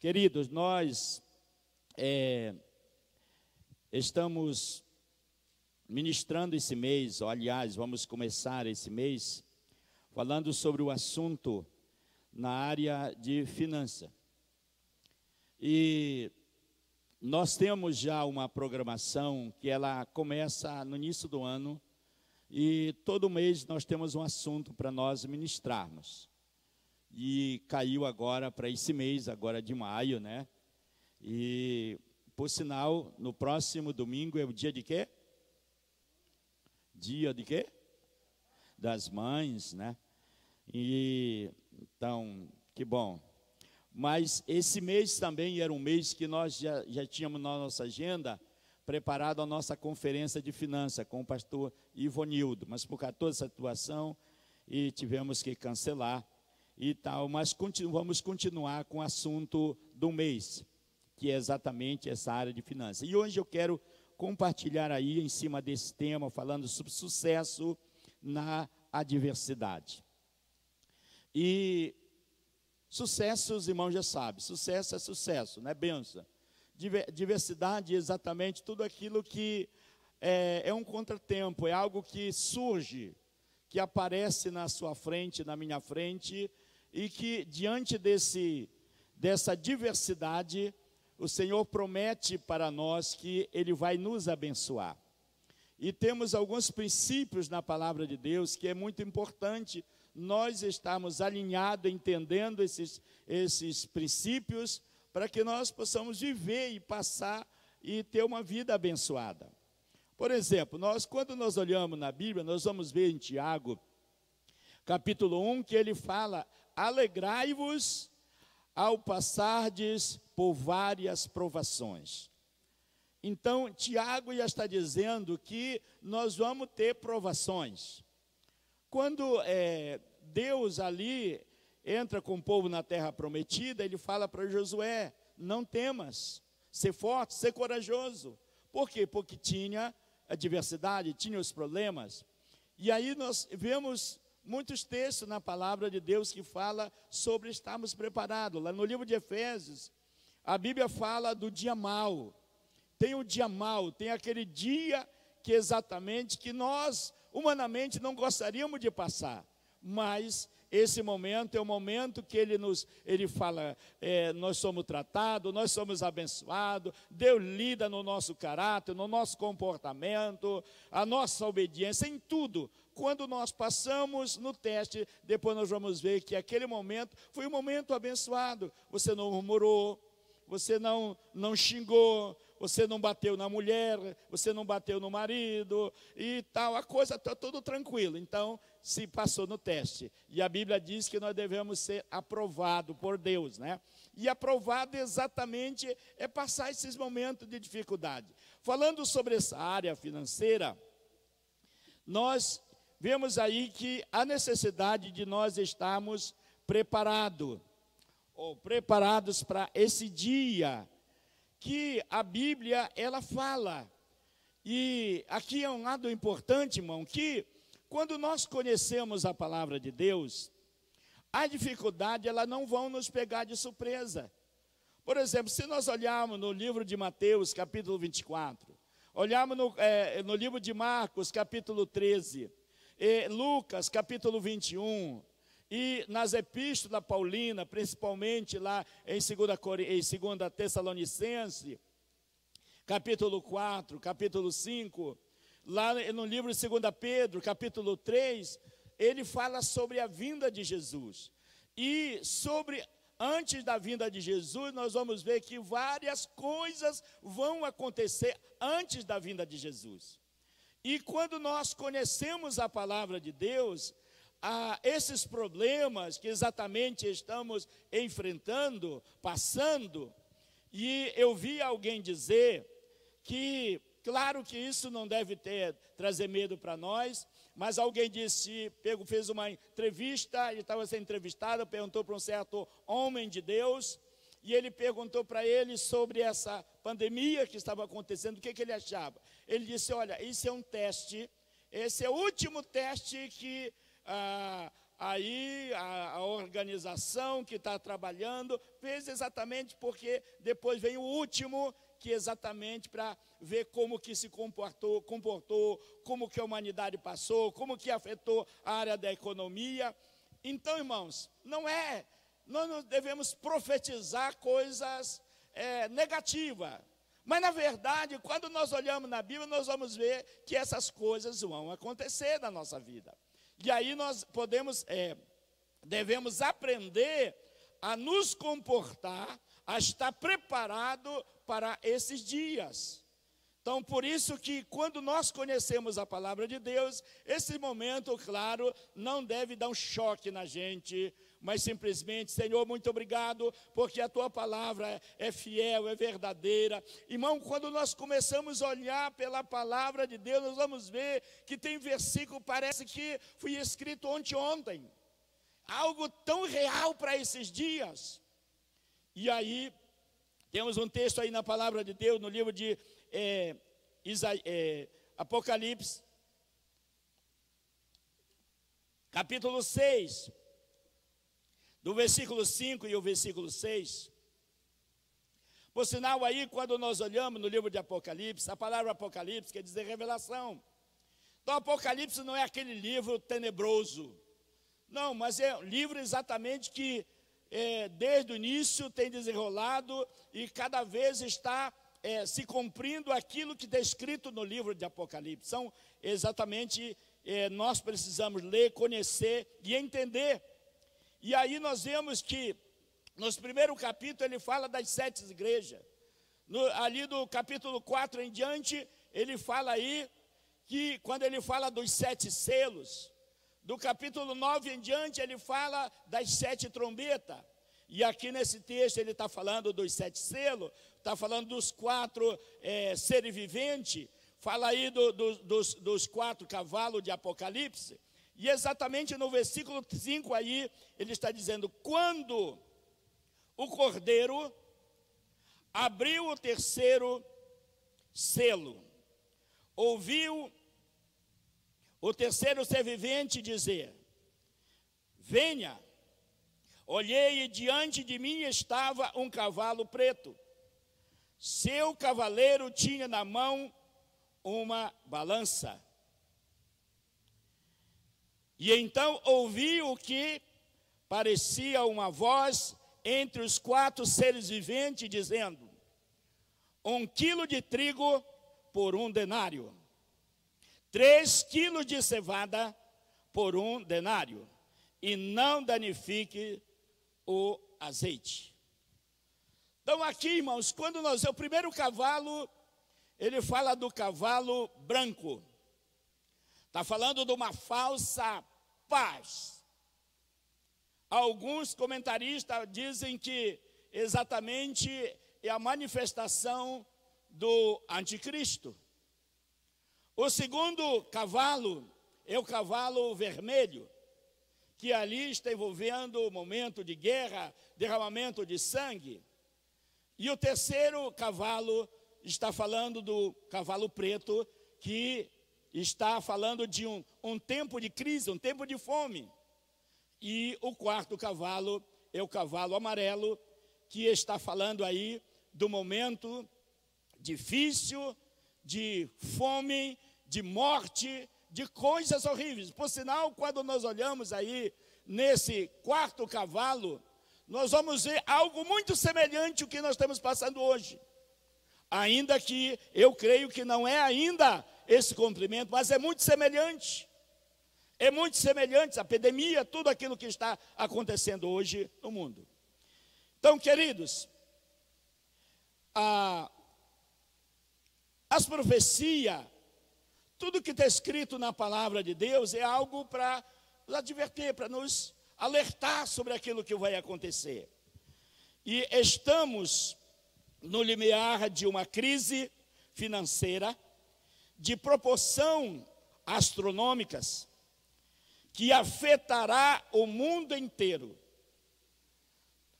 Queridos, nós é, estamos ministrando esse mês, ou aliás, vamos começar esse mês, falando sobre o assunto na área de finança. E nós temos já uma programação que ela começa no início do ano e todo mês nós temos um assunto para nós ministrarmos. E caiu agora para esse mês, agora de maio, né? E por sinal, no próximo domingo é o dia de quê? Dia de quê? Das mães, né? E então, que bom. Mas esse mês também era um mês que nós já, já tínhamos na nossa agenda preparado a nossa conferência de finanças com o pastor Ivonildo, mas por causa toda essa situação e tivemos que cancelar e tal, mas continu, vamos continuar com o assunto do mês, que é exatamente essa área de finanças. E hoje eu quero compartilhar aí em cima desse tema, falando sobre sucesso na adversidade. E Sucesso, os irmãos já sabem, sucesso é sucesso, não é benção. Diversidade é exatamente tudo aquilo que é, é um contratempo, é algo que surge, que aparece na sua frente, na minha frente, e que diante desse, dessa diversidade, o Senhor promete para nós que Ele vai nos abençoar. E temos alguns princípios na palavra de Deus que é muito importante nós estamos alinhados, entendendo esses, esses princípios, para que nós possamos viver e passar e ter uma vida abençoada. Por exemplo, nós quando nós olhamos na Bíblia, nós vamos ver em Tiago, capítulo 1, que ele fala: "Alegrai-vos ao passardes por várias provações". Então, Tiago já está dizendo que nós vamos ter provações. Quando é, Deus ali entra com o povo na terra prometida, ele fala para Josué: não temas, ser forte, ser corajoso. Por quê? Porque tinha a diversidade, tinha os problemas. E aí nós vemos muitos textos na palavra de Deus que fala sobre estarmos preparados. Lá no livro de Efésios, a Bíblia fala do dia mau. Tem o dia mau, tem aquele dia que exatamente que nós humanamente não gostaríamos de passar mas esse momento é o momento que ele nos ele fala é, nós somos tratados nós somos abençoados Deus lida no nosso caráter no nosso comportamento a nossa obediência em tudo quando nós passamos no teste depois nós vamos ver que aquele momento foi um momento abençoado você não murmurou você não não xingou você não bateu na mulher, você não bateu no marido e tal, a coisa está tudo tranquilo. Então, se passou no teste. E a Bíblia diz que nós devemos ser aprovado por Deus, né? E aprovado exatamente é passar esses momentos de dificuldade. Falando sobre essa área financeira, nós vemos aí que a necessidade de nós estarmos preparados, ou preparados para esse dia que a Bíblia ela fala. E aqui é um lado importante, irmão, que quando nós conhecemos a palavra de Deus, a dificuldade ela não vão nos pegar de surpresa. Por exemplo, se nós olharmos no livro de Mateus, capítulo 24, olharmos no, é, no livro de Marcos, capítulo 13, Lucas, capítulo 21, e nas epístolas Paulina, principalmente lá em 2, em 2 Tessalonicense, capítulo 4, capítulo 5, lá no livro de 2 Pedro, capítulo 3, ele fala sobre a vinda de Jesus. E sobre antes da vinda de Jesus, nós vamos ver que várias coisas vão acontecer antes da vinda de Jesus. E quando nós conhecemos a palavra de Deus, a esses problemas que exatamente estamos enfrentando, passando, e eu vi alguém dizer que, claro que isso não deve ter trazer medo para nós, mas alguém disse, pego, fez uma entrevista, ele estava sendo entrevistado, perguntou para um certo homem de Deus, e ele perguntou para ele sobre essa pandemia que estava acontecendo, o que, que ele achava. Ele disse: Olha, isso é um teste, esse é o último teste que a, aí a, a organização que está trabalhando fez exatamente porque depois vem o último que exatamente para ver como que se comportou, comportou, como que a humanidade passou, como que afetou a área da economia. Então, irmãos, não é, nós não devemos profetizar coisas é, negativas. Mas, na verdade, quando nós olhamos na Bíblia, nós vamos ver que essas coisas vão acontecer na nossa vida. E aí nós podemos, é, devemos aprender a nos comportar, a estar preparado para esses dias. Então, por isso que quando nós conhecemos a palavra de Deus, esse momento, claro, não deve dar um choque na gente, mas simplesmente, Senhor, muito obrigado, porque a tua palavra é fiel, é verdadeira. Irmão, quando nós começamos a olhar pela palavra de Deus, nós vamos ver que tem versículo, parece que foi escrito ontem, ontem. Algo tão real para esses dias. E aí, temos um texto aí na palavra de Deus, no livro de é, é, Apocalipse, capítulo 6, do versículo 5 e o versículo 6. Por sinal, aí, quando nós olhamos no livro de Apocalipse, a palavra Apocalipse quer dizer revelação. Então, Apocalipse não é aquele livro tenebroso. Não, mas é um livro exatamente que, é, desde o início, tem desenrolado e cada vez está é, se cumprindo aquilo que está escrito no livro de Apocalipse. São exatamente, é, nós precisamos ler, conhecer e entender. E aí nós vemos que, nos primeiro capítulo, ele fala das sete igrejas. No, ali do capítulo 4 em diante, ele fala aí que, quando ele fala dos sete selos, do capítulo 9 em diante, ele fala das sete trombetas. E aqui nesse texto ele está falando dos sete selos, está falando dos quatro é, seres viventes, fala aí do, do, dos, dos quatro cavalos de Apocalipse. E exatamente no versículo 5 aí, ele está dizendo: quando o cordeiro abriu o terceiro selo, ouviu o terceiro ser vivente dizer: Venha. Olhei e diante de mim estava um cavalo preto. Seu cavaleiro tinha na mão uma balança. E então ouvi o que parecia uma voz entre os quatro seres viventes, dizendo: Um quilo de trigo por um denário, três quilos de cevada por um denário, e não danifique o azeite. Então, aqui, irmãos, quando nós. O primeiro cavalo, ele fala do cavalo branco. Está falando de uma falsa paz. Alguns comentaristas dizem que exatamente é a manifestação do anticristo. O segundo cavalo é o cavalo vermelho, que ali está envolvendo o momento de guerra, derramamento de sangue. E o terceiro cavalo está falando do cavalo preto, que está falando de um, um tempo de crise, um tempo de fome. E o quarto cavalo é o cavalo amarelo, que está falando aí do momento difícil, de fome, de morte, de coisas horríveis. Por sinal, quando nós olhamos aí nesse quarto cavalo, nós vamos ver algo muito semelhante ao que nós estamos passando hoje. Ainda que eu creio que não é ainda esse cumprimento, mas é muito semelhante. É muito semelhante a epidemia, tudo aquilo que está acontecendo hoje no mundo. Então, queridos, a, as profecias, tudo que está escrito na palavra de Deus é algo para nos advertir, para nos alertar sobre aquilo que vai acontecer. E estamos no limiar de uma crise financeira de proporção astronômicas que afetará o mundo inteiro.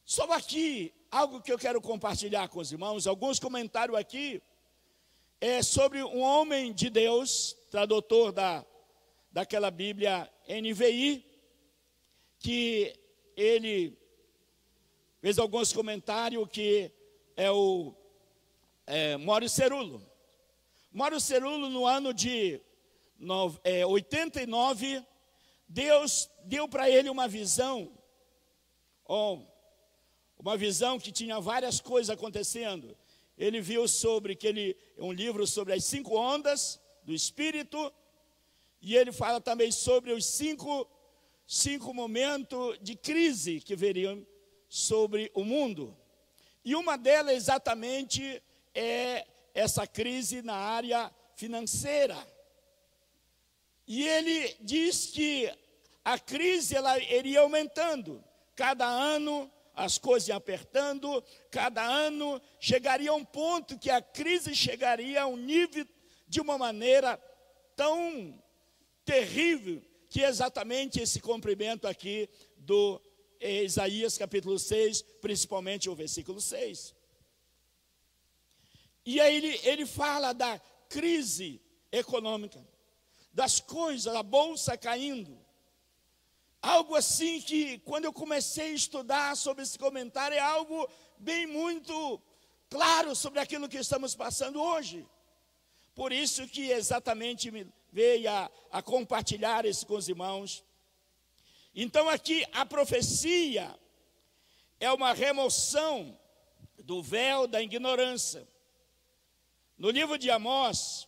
Só aqui algo que eu quero compartilhar com os irmãos, alguns comentários aqui é sobre um homem de Deus, tradutor da daquela Bíblia NVI, que ele fez alguns comentários que é o é, Cerulo. Mário Cerulo, no ano de no, é, 89, Deus deu para ele uma visão, uma visão que tinha várias coisas acontecendo. Ele viu sobre que ele um livro sobre as cinco ondas do Espírito e ele fala também sobre os cinco cinco momentos de crise que veriam sobre o mundo. E uma delas exatamente é essa crise na área financeira. E ele diz que a crise ela iria aumentando. Cada ano as coisas iam apertando, cada ano chegaria um ponto que a crise chegaria a um nível de uma maneira tão terrível que é exatamente esse cumprimento aqui do Isaías capítulo 6, principalmente o versículo 6. E aí ele, ele fala da crise econômica, das coisas, a bolsa caindo. Algo assim que, quando eu comecei a estudar sobre esse comentário, é algo bem muito claro sobre aquilo que estamos passando hoje. Por isso que exatamente me veio a, a compartilhar isso com os irmãos. Então aqui a profecia é uma remoção do véu da ignorância. No livro de Amós,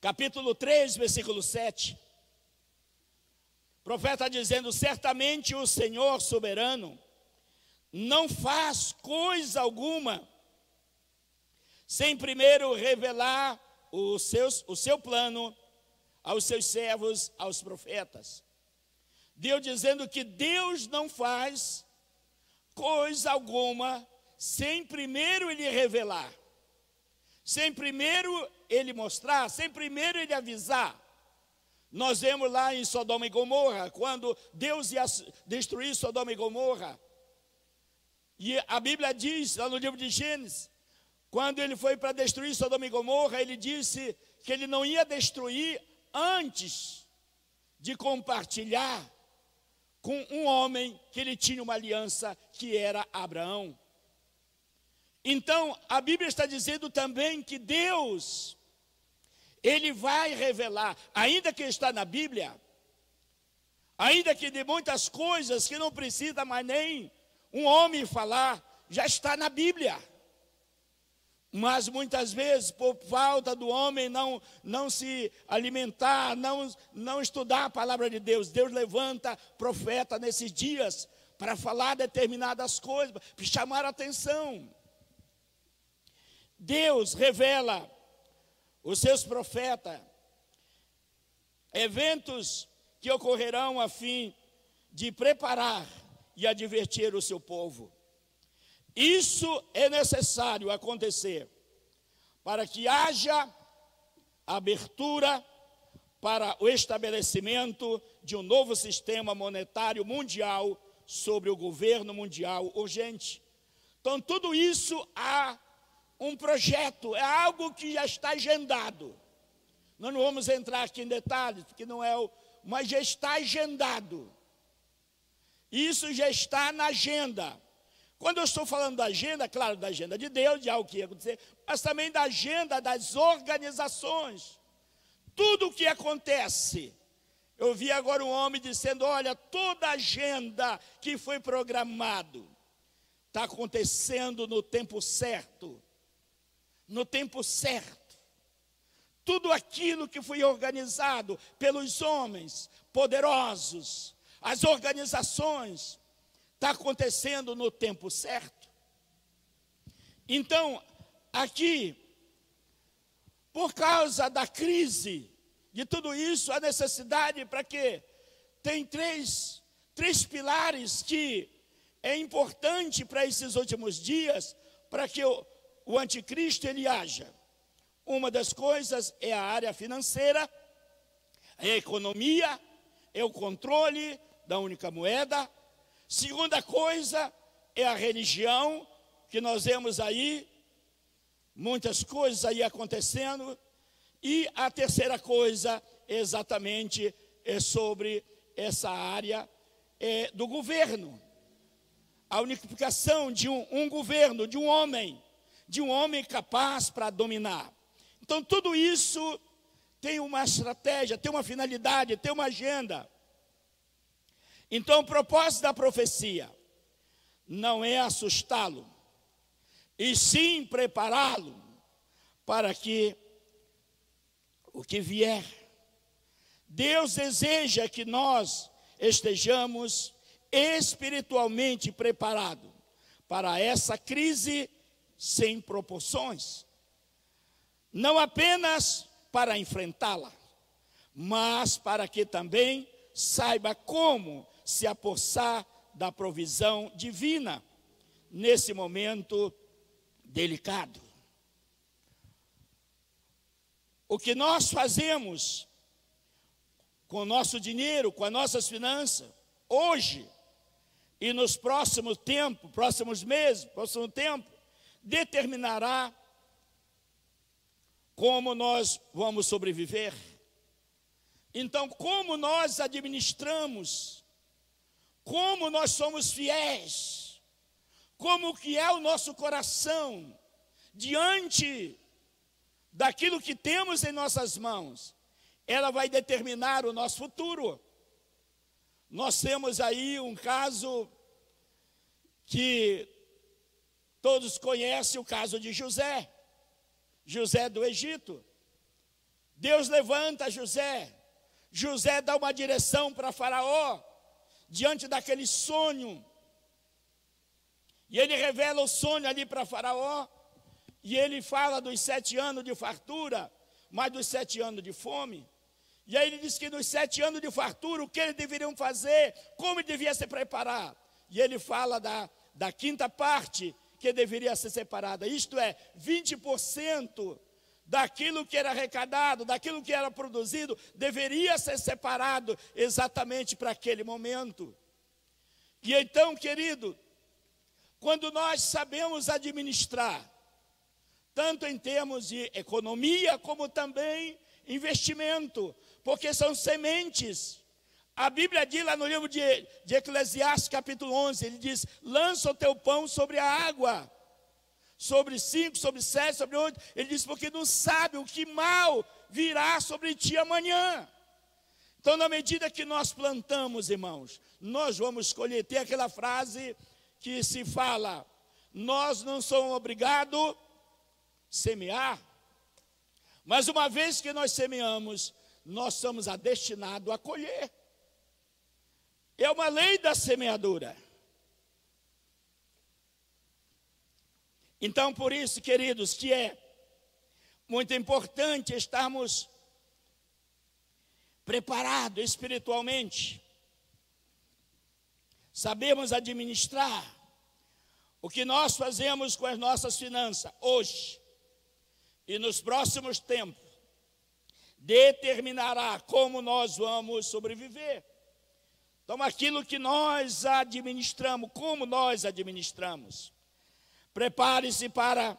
capítulo 3, versículo 7, o profeta dizendo: Certamente o Senhor soberano não faz coisa alguma sem primeiro revelar o, seus, o seu plano aos seus servos, aos profetas. Deus dizendo que Deus não faz coisa alguma sem primeiro ele revelar, sem primeiro ele mostrar, sem primeiro ele avisar. Nós vemos lá em Sodoma e Gomorra, quando Deus ia destruir Sodoma e Gomorra. E a Bíblia diz, lá no livro de Gênesis, quando ele foi para destruir Sodoma e Gomorra, ele disse que ele não ia destruir antes de compartilhar com um homem que ele tinha uma aliança, que era Abraão. Então, a Bíblia está dizendo também que Deus, Ele vai revelar, ainda que está na Bíblia, ainda que de muitas coisas que não precisa mais nem um homem falar, já está na Bíblia. Mas muitas vezes, por falta do homem não, não se alimentar, não, não estudar a palavra de Deus, Deus levanta profeta nesses dias para falar determinadas coisas, para chamar a atenção. Deus revela os seus profetas eventos que ocorrerão a fim de preparar e advertir o seu povo. Isso é necessário acontecer para que haja abertura para o estabelecimento de um novo sistema monetário mundial sobre o governo mundial urgente. Então, tudo isso há um projeto, é algo que já está agendado. Nós não vamos entrar aqui em detalhes, porque não é o. Mas já está agendado. Isso já está na agenda. Quando eu estou falando da agenda, claro, da agenda de Deus, de algo que ia acontecer, mas também da agenda das organizações. Tudo o que acontece. Eu vi agora um homem dizendo: olha, toda agenda que foi programado está acontecendo no tempo certo. No tempo certo. Tudo aquilo que foi organizado pelos homens poderosos, as organizações, está acontecendo no tempo certo. Então, aqui, por causa da crise, de tudo isso, a necessidade para que tem três, três pilares que é importante para esses últimos dias, para que o, o anticristo ele haja. Uma das coisas é a área financeira, a economia, é o controle da única moeda, Segunda coisa é a religião, que nós vemos aí, muitas coisas aí acontecendo. E a terceira coisa exatamente é sobre essa área é, do governo. A unificação de um, um governo, de um homem, de um homem capaz para dominar. Então, tudo isso tem uma estratégia, tem uma finalidade, tem uma agenda. Então, o propósito da profecia não é assustá-lo, e sim prepará-lo para que o que vier. Deus deseja que nós estejamos espiritualmente preparados para essa crise sem proporções. Não apenas para enfrentá-la, mas para que também saiba como se apossar da provisão divina nesse momento delicado. O que nós fazemos com o nosso dinheiro, com as nossas finanças, hoje e nos próximos tempos, próximos meses, próximo tempo, determinará como nós vamos sobreviver. Então, como nós administramos, como nós somos fiéis, como que é o nosso coração diante daquilo que temos em nossas mãos, ela vai determinar o nosso futuro. Nós temos aí um caso que todos conhecem o caso de José. José do Egito. Deus levanta José. José dá uma direção para Faraó, diante daquele sonho. E ele revela o sonho ali para Faraó. E ele fala dos sete anos de fartura, mais dos sete anos de fome. E aí ele diz que nos sete anos de fartura, o que eles deveriam fazer, como ele devia se preparar. E ele fala da, da quinta parte, que deveria ser separada, isto é, 20% daquilo que era arrecadado, daquilo que era produzido, deveria ser separado exatamente para aquele momento. E então, querido, quando nós sabemos administrar, tanto em termos de economia como também investimento, porque são sementes a Bíblia diz lá no livro de, de Eclesiastes, capítulo 11, ele diz: lança o teu pão sobre a água, sobre cinco, sobre sete, sobre oito. Ele diz: porque não sabe o que mal virá sobre ti amanhã. Então, na medida que nós plantamos, irmãos, nós vamos escolher. Tem aquela frase que se fala: nós não somos obrigados a semear, mas uma vez que nós semeamos, nós somos destinados a colher. É uma lei da semeadura. Então, por isso, queridos, que é muito importante estarmos preparados espiritualmente, sabemos administrar o que nós fazemos com as nossas finanças hoje e nos próximos tempos, determinará como nós vamos sobreviver. Então, aquilo que nós administramos, como nós administramos. Prepare-se para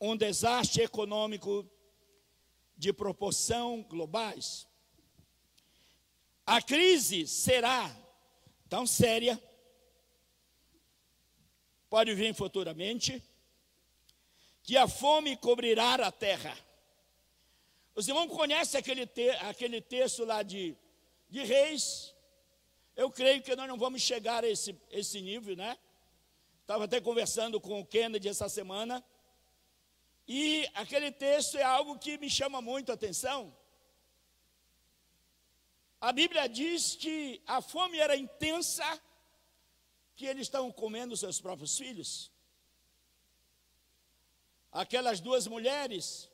um desastre econômico de proporção globais. A crise será tão séria, pode vir futuramente, que a fome cobrirá a terra. Os irmãos conhecem aquele, te, aquele texto lá de, de Reis, eu creio que nós não vamos chegar a esse, esse nível, né? Estava até conversando com o Kennedy essa semana. E aquele texto é algo que me chama muito a atenção. A Bíblia diz que a fome era intensa, que eles estavam comendo seus próprios filhos. Aquelas duas mulheres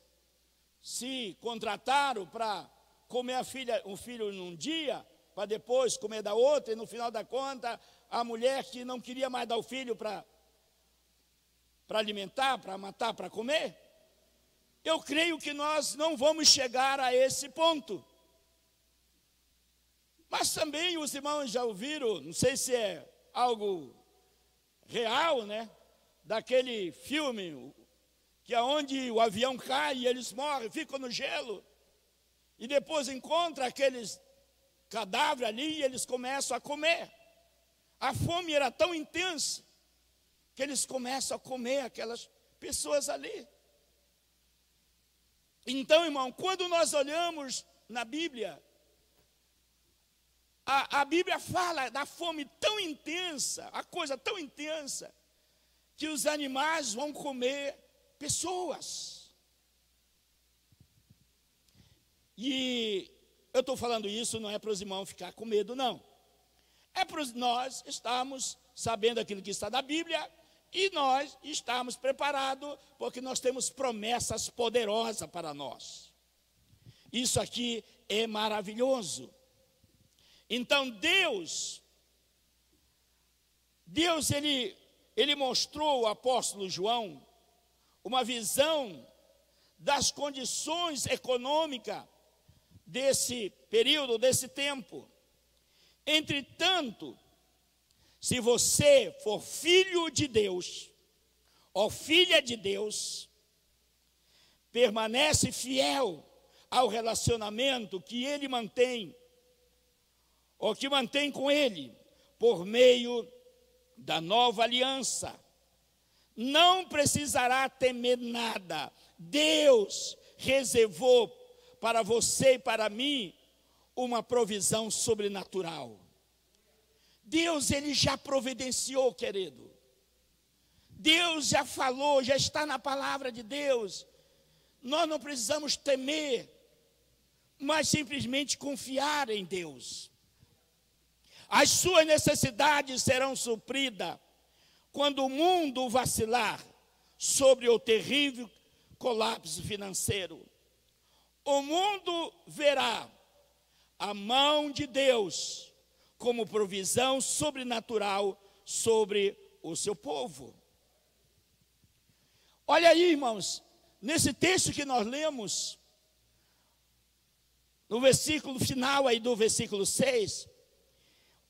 se contrataram para comer a filha, um filho num dia, para depois comer da outra, e no final da conta, a mulher que não queria mais dar o filho para alimentar, para matar, para comer. Eu creio que nós não vamos chegar a esse ponto. Mas também os irmãos já ouviram, não sei se é algo real, né? Daquele filme que é onde o avião cai e eles morrem, ficam no gelo. e depois encontra aqueles cadáveres ali e eles começam a comer. A fome era tão intensa que eles começam a comer aquelas pessoas ali. Então, irmão, quando nós olhamos na Bíblia, a, a Bíblia fala da fome tão intensa, a coisa tão intensa, que os animais vão comer pessoas. E eu estou falando isso não é para os irmãos ficar com medo, não. É para nós estarmos sabendo aquilo que está na Bíblia e nós estamos preparados, porque nós temos promessas poderosas para nós. Isso aqui é maravilhoso. Então Deus, Deus ele, ele mostrou ao apóstolo João uma visão das condições econômicas desse período, desse tempo. Entretanto, se você for filho de Deus, ou filha de Deus, permanece fiel ao relacionamento que ele mantém, ou que mantém com ele, por meio da nova aliança não precisará temer nada. Deus reservou para você e para mim uma provisão sobrenatural. Deus ele já providenciou, querido. Deus já falou, já está na palavra de Deus. Nós não precisamos temer, mas simplesmente confiar em Deus. As suas necessidades serão supridas quando o mundo vacilar sobre o terrível colapso financeiro, o mundo verá a mão de Deus como provisão sobrenatural sobre o seu povo. Olha aí, irmãos, nesse texto que nós lemos, no versículo final aí do versículo 6,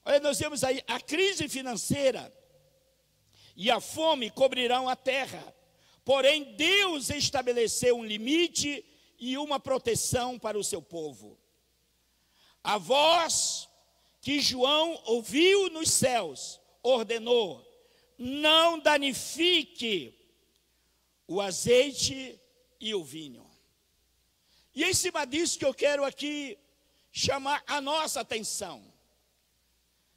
olha, nós vemos aí a crise financeira e a fome cobrirão a terra. Porém, Deus estabeleceu um limite e uma proteção para o seu povo. A voz que João ouviu nos céus ordenou: não danifique o azeite e o vinho. E em cima disso que eu quero aqui chamar a nossa atenção.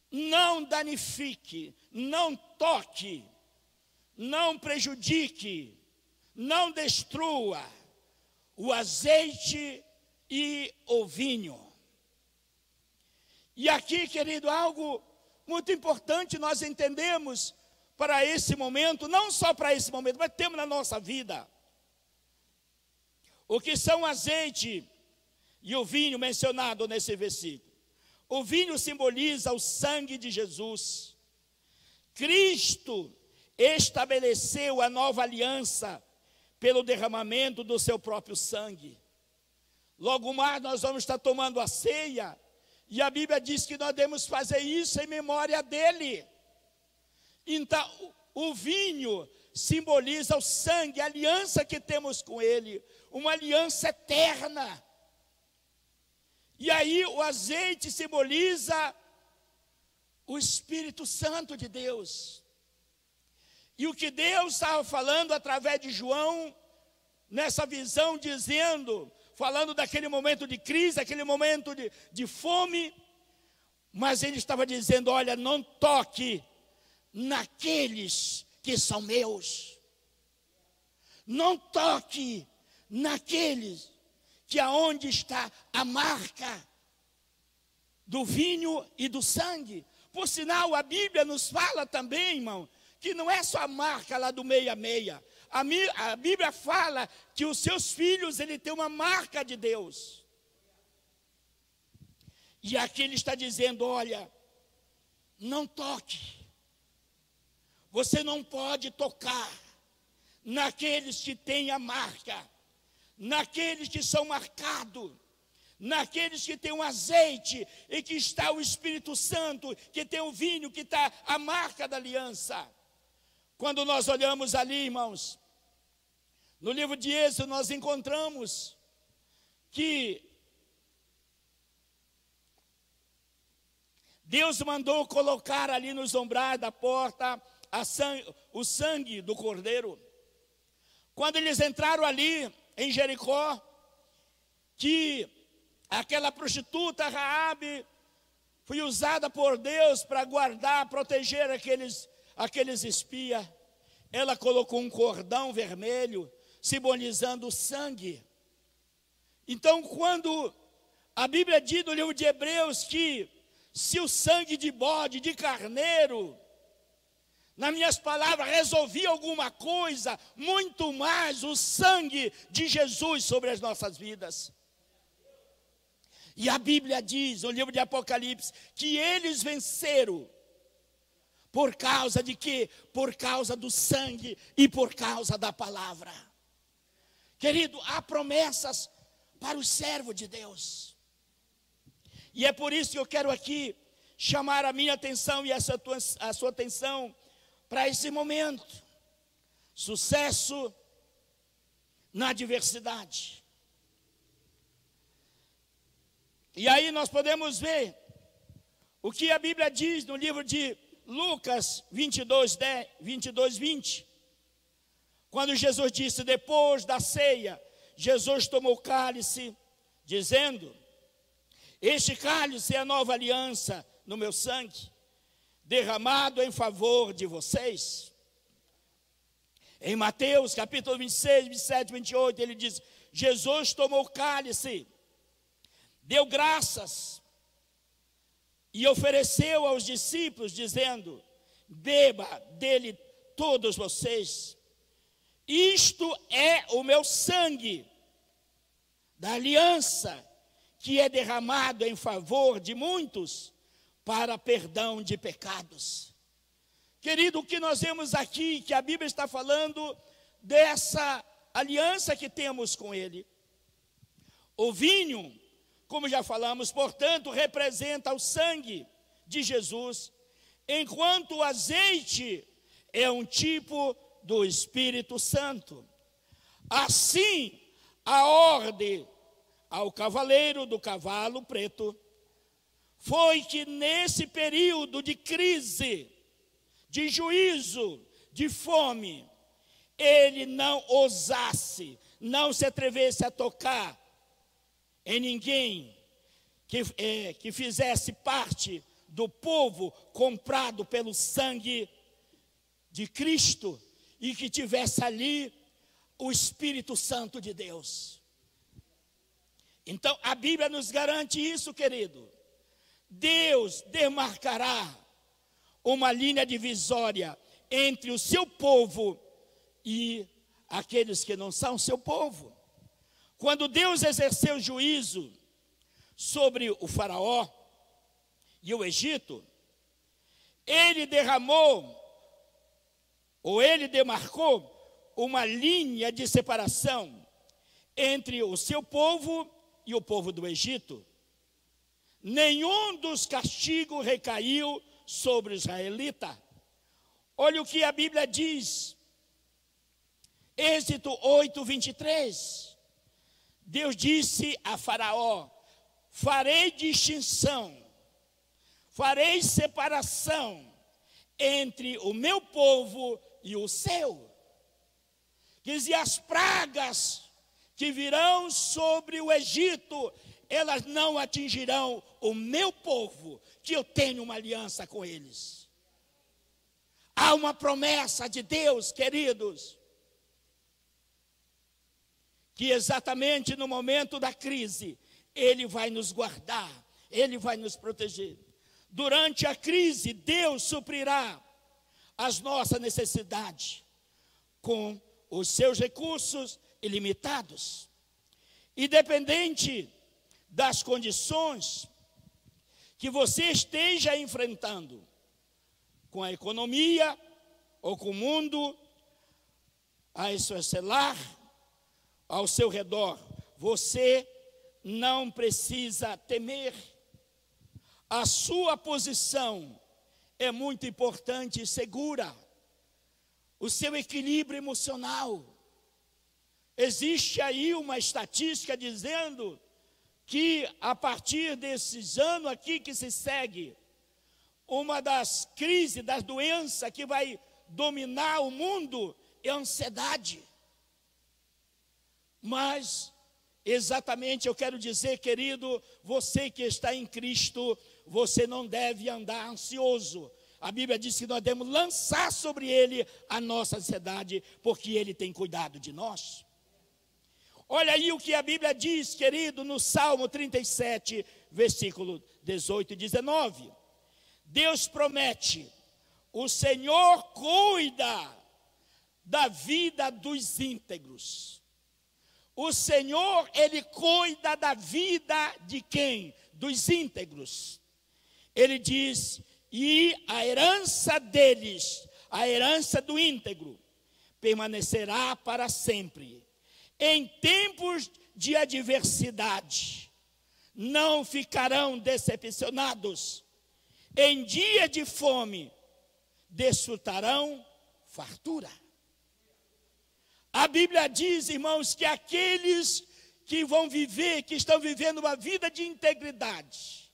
Não danifique, não toque não prejudique, não destrua o azeite e o vinho. E aqui, querido, algo muito importante nós entendemos para esse momento, não só para esse momento, mas temos na nossa vida. O que são azeite e o vinho mencionado nesse versículo? O vinho simboliza o sangue de Jesus. Cristo estabeleceu a nova aliança pelo derramamento do seu próprio sangue. Logo mais nós vamos estar tomando a ceia, e a Bíblia diz que nós devemos fazer isso em memória dele. Então, o vinho simboliza o sangue, a aliança que temos com ele, uma aliança eterna. E aí o azeite simboliza o Espírito Santo de Deus. E o que Deus estava falando através de João, nessa visão, dizendo, falando daquele momento de crise, aquele momento de, de fome, mas ele estava dizendo: olha, não toque naqueles que são meus, não toque naqueles que aonde está a marca do vinho e do sangue. Por sinal, a Bíblia nos fala também, irmão, que não é só a marca lá do meia-meia. A, a Bíblia fala que os seus filhos, ele tem uma marca de Deus. E aqui ele está dizendo: olha, não toque. Você não pode tocar naqueles que têm a marca, naqueles que são marcados, naqueles que têm um azeite e que está o Espírito Santo, que tem o vinho, que está a marca da aliança. Quando nós olhamos ali, irmãos, no livro de Êxodo nós encontramos que Deus mandou colocar ali nos ombrais da porta o sangue do cordeiro. Quando eles entraram ali em Jericó, que aquela prostituta Raabe foi usada por Deus para guardar, proteger aqueles aqueles espias. Ela colocou um cordão vermelho simbolizando o sangue. Então, quando a Bíblia diz no livro de Hebreus que se o sangue de bode, de carneiro, nas minhas palavras, resolvia alguma coisa, muito mais o sangue de Jesus sobre as nossas vidas. E a Bíblia diz, no livro de Apocalipse, que eles venceram. Por causa de quê? Por causa do sangue e por causa da palavra. Querido, há promessas para o servo de Deus. E é por isso que eu quero aqui chamar a minha atenção e essa tua, a sua atenção para esse momento. Sucesso na adversidade. E aí nós podemos ver o que a Bíblia diz no livro de Lucas 22, 10, 22, 20. Quando Jesus disse, depois da ceia, Jesus tomou cálice, dizendo: Este cálice é a nova aliança no meu sangue, derramado em favor de vocês. Em Mateus capítulo 26, 27, 28, ele diz: Jesus tomou cálice, deu graças e ofereceu aos discípulos, dizendo: Beba dele todos vocês, isto é o meu sangue da aliança que é derramado em favor de muitos para perdão de pecados. Querido, o que nós vemos aqui, que a Bíblia está falando dessa aliança que temos com Ele. O vinho, como já falamos, portanto, representa o sangue de Jesus, enquanto o azeite é um tipo do Espírito Santo. Assim, a ordem ao cavaleiro do cavalo preto foi que nesse período de crise, de juízo, de fome, ele não ousasse, não se atrevesse a tocar em ninguém que, é, que fizesse parte do povo comprado pelo sangue de Cristo e que tivesse ali o Espírito Santo de Deus. Então a Bíblia nos garante isso, querido. Deus demarcará uma linha divisória entre o seu povo e aqueles que não são seu povo. Quando Deus exerceu juízo sobre o Faraó e o Egito, ele derramou, ou ele demarcou, uma linha de separação entre o seu povo e o povo do Egito. Nenhum dos castigos recaiu sobre o israelita. Olha o que a Bíblia diz. Êxito 8, 23. Deus disse a Faraó: Farei distinção, farei separação entre o meu povo e o seu. Quer dizer, as pragas que virão sobre o Egito, elas não atingirão o meu povo, que eu tenho uma aliança com eles. Há uma promessa de Deus, queridos, que exatamente no momento da crise, Ele vai nos guardar, Ele vai nos proteger. Durante a crise, Deus suprirá as nossas necessidades com os seus recursos ilimitados. Independente das condições que você esteja enfrentando, com a economia ou com o mundo, a seu celular, ao seu redor, você não precisa temer. A sua posição é muito importante e segura. O seu equilíbrio emocional Existe aí uma estatística dizendo que a partir desses anos aqui que se segue, uma das crises, das doenças que vai dominar o mundo é a ansiedade. Mas, exatamente, eu quero dizer, querido, você que está em Cristo, você não deve andar ansioso. A Bíblia diz que nós devemos lançar sobre ele a nossa ansiedade, porque ele tem cuidado de nós. Olha aí o que a Bíblia diz, querido, no Salmo 37, versículo 18 e 19. Deus promete: o Senhor cuida da vida dos íntegros. O Senhor, Ele cuida da vida de quem? Dos íntegros. Ele diz: e a herança deles, a herança do íntegro, permanecerá para sempre. Em tempos de adversidade, não ficarão decepcionados. Em dia de fome, desfrutarão fartura. A Bíblia diz, irmãos, que aqueles que vão viver, que estão vivendo uma vida de integridade,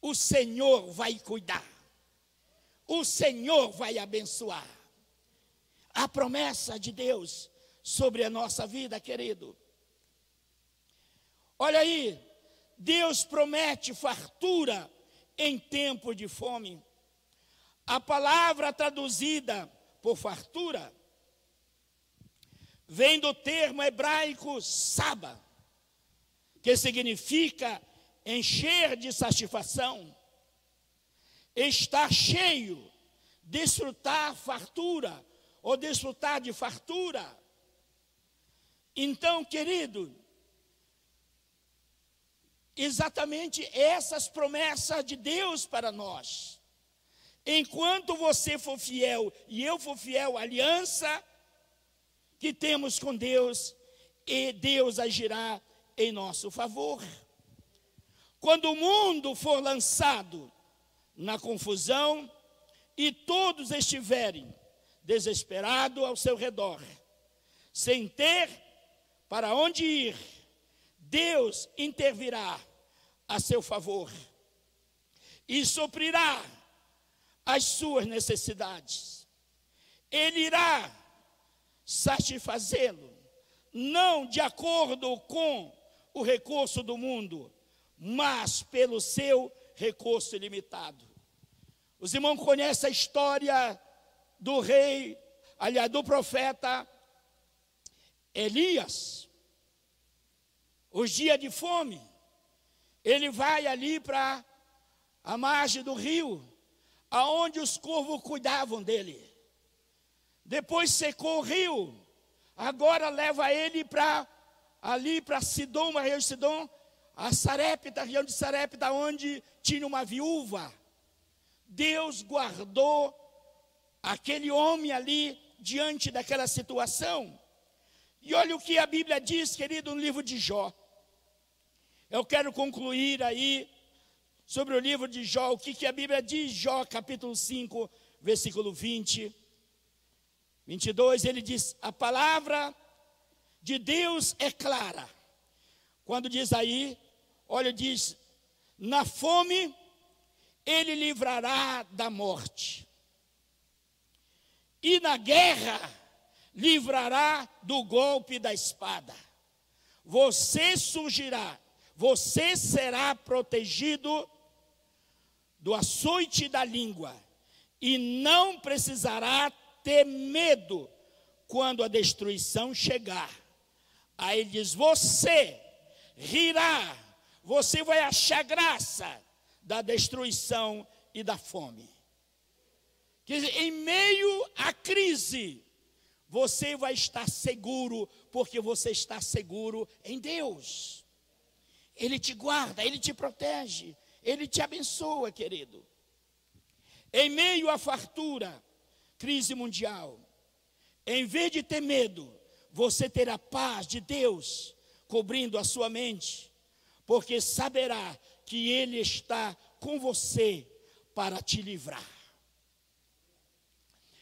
o Senhor vai cuidar, o Senhor vai abençoar. A promessa de Deus sobre a nossa vida, querido. Olha aí, Deus promete fartura em tempo de fome. A palavra traduzida por fartura vem do termo hebraico saba, que significa encher de satisfação, estar cheio, desfrutar fartura ou desfrutar de fartura. Então, querido, exatamente essas promessas de Deus para nós. Enquanto você for fiel e eu for fiel à aliança que temos com Deus, e Deus agirá em nosso favor. Quando o mundo for lançado na confusão e todos estiverem desesperados ao seu redor, sem ter para onde ir, Deus intervirá a seu favor e suprirá as suas necessidades. Ele irá satisfazê-lo, não de acordo com o recurso do mundo, mas pelo seu recurso ilimitado. Os irmãos conhecem a história do rei, aliás, do profeta Elias os dias de fome, ele vai ali para a margem do rio, aonde os corvos cuidavam dele. Depois secou o rio, agora leva ele para ali para Sidom, uma região de Sidom, a Sarepta, a região de Sarepta, onde tinha uma viúva. Deus guardou aquele homem ali diante daquela situação. E olha o que a Bíblia diz, querido, no livro de Jó. Eu quero concluir aí sobre o livro de Jó, o que, que a Bíblia diz, Jó capítulo 5, versículo 20, 22, ele diz: A palavra de Deus é clara. Quando diz aí, olha, diz: Na fome ele livrará da morte, e na guerra livrará do golpe da espada. Você surgirá você será protegido do açoite da língua e não precisará ter medo quando a destruição chegar. Aí ele diz: Você rirá, você vai achar graça da destruição e da fome. Quer dizer, em meio à crise, você vai estar seguro, porque você está seguro em Deus. Ele te guarda, ele te protege, ele te abençoa, querido. Em meio à fartura, crise mundial, em vez de ter medo, você terá paz de Deus cobrindo a sua mente, porque saberá que Ele está com você para te livrar.